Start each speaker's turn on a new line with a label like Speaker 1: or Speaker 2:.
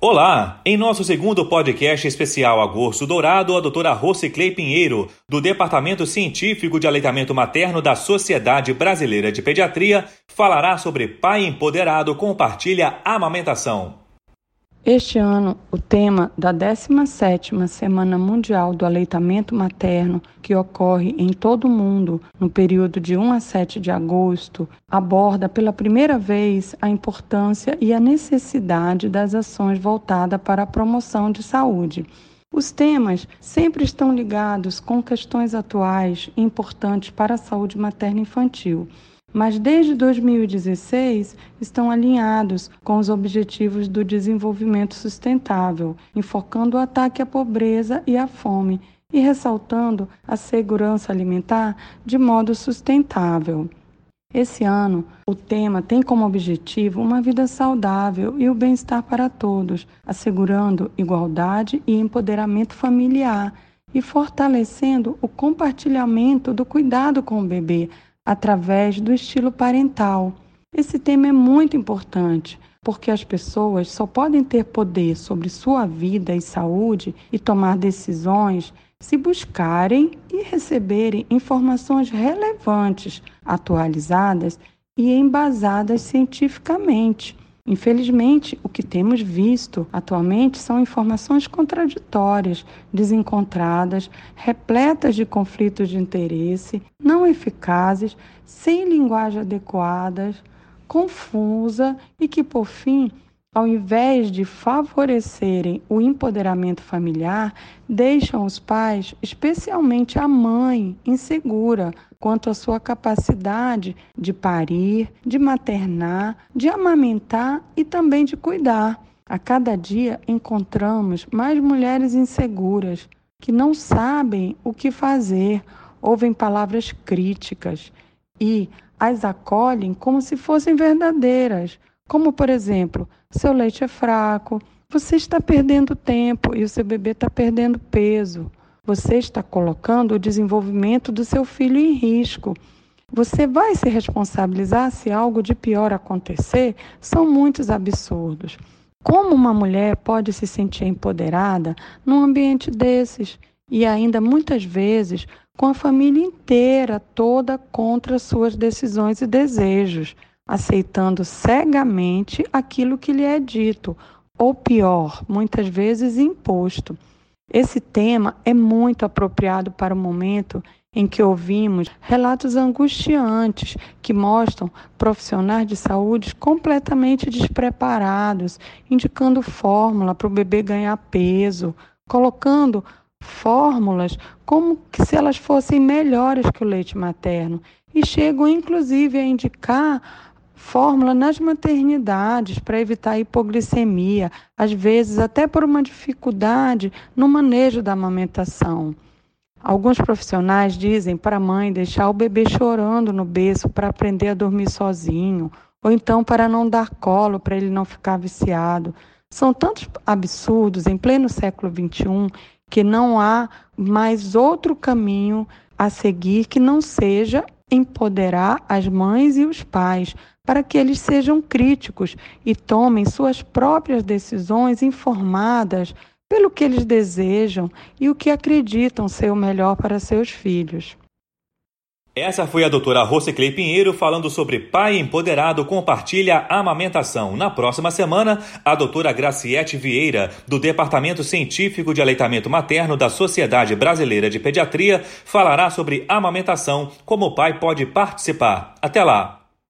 Speaker 1: Olá! Em nosso segundo podcast especial Agosto Dourado, a doutora Rosiclei Pinheiro, do Departamento Científico de Aleitamento Materno da Sociedade Brasileira de Pediatria, falará sobre pai empoderado compartilha amamentação.
Speaker 2: Este ano, o tema da 17ª Semana Mundial do Aleitamento Materno, que ocorre em todo o mundo no período de 1 a 7 de agosto, aborda pela primeira vez a importância e a necessidade das ações voltadas para a promoção de saúde. Os temas sempre estão ligados com questões atuais importantes para a saúde materna infantil mas desde 2016 estão alinhados com os Objetivos do Desenvolvimento Sustentável, enfocando o ataque à pobreza e à fome e ressaltando a segurança alimentar de modo sustentável. Esse ano, o tema tem como objetivo uma vida saudável e o bem-estar para todos, assegurando igualdade e empoderamento familiar e fortalecendo o compartilhamento do cuidado com o bebê através do estilo parental. Esse tema é muito importante, porque as pessoas só podem ter poder sobre sua vida e saúde e tomar decisões se buscarem e receberem informações relevantes, atualizadas e embasadas cientificamente. Infelizmente, o que temos visto atualmente são informações contraditórias, desencontradas, repletas de conflitos de interesse, não eficazes, sem linguagem adequada, confusa e que, por fim, ao invés de favorecerem o empoderamento familiar, deixam os pais, especialmente a mãe, insegura quanto à sua capacidade de parir, de maternar, de amamentar e também de cuidar. A cada dia encontramos mais mulheres inseguras que não sabem o que fazer, ouvem palavras críticas e as acolhem como se fossem verdadeiras, como por exemplo, seu leite é fraco, você está perdendo tempo e o seu bebê está perdendo peso. Você está colocando o desenvolvimento do seu filho em risco. Você vai se responsabilizar se algo de pior acontecer? São muitos absurdos. Como uma mulher pode se sentir empoderada num ambiente desses? E ainda muitas vezes com a família inteira toda contra suas decisões e desejos, aceitando cegamente aquilo que lhe é dito, ou pior, muitas vezes imposto. Esse tema é muito apropriado para o momento em que ouvimos relatos angustiantes que mostram profissionais de saúde completamente despreparados, indicando fórmula para o bebê ganhar peso, colocando fórmulas como se elas fossem melhores que o leite materno e chegam inclusive a indicar fórmula nas maternidades para evitar hipoglicemia, às vezes até por uma dificuldade no manejo da amamentação. Alguns profissionais dizem para a mãe deixar o bebê chorando no berço para aprender a dormir sozinho, ou então para não dar colo para ele não ficar viciado. São tantos absurdos em pleno século XXI que não há mais outro caminho a seguir que não seja empoderar as mães e os pais para que eles sejam críticos e tomem suas próprias decisões informadas pelo que eles desejam e o que acreditam ser o melhor para seus filhos.
Speaker 1: Essa foi a doutora Rosiclei Pinheiro falando sobre pai empoderado compartilha amamentação. Na próxima semana, a doutora Graciete Vieira, do Departamento Científico de Aleitamento Materno da Sociedade Brasileira de Pediatria, falará sobre amamentação, como o pai pode participar. Até lá!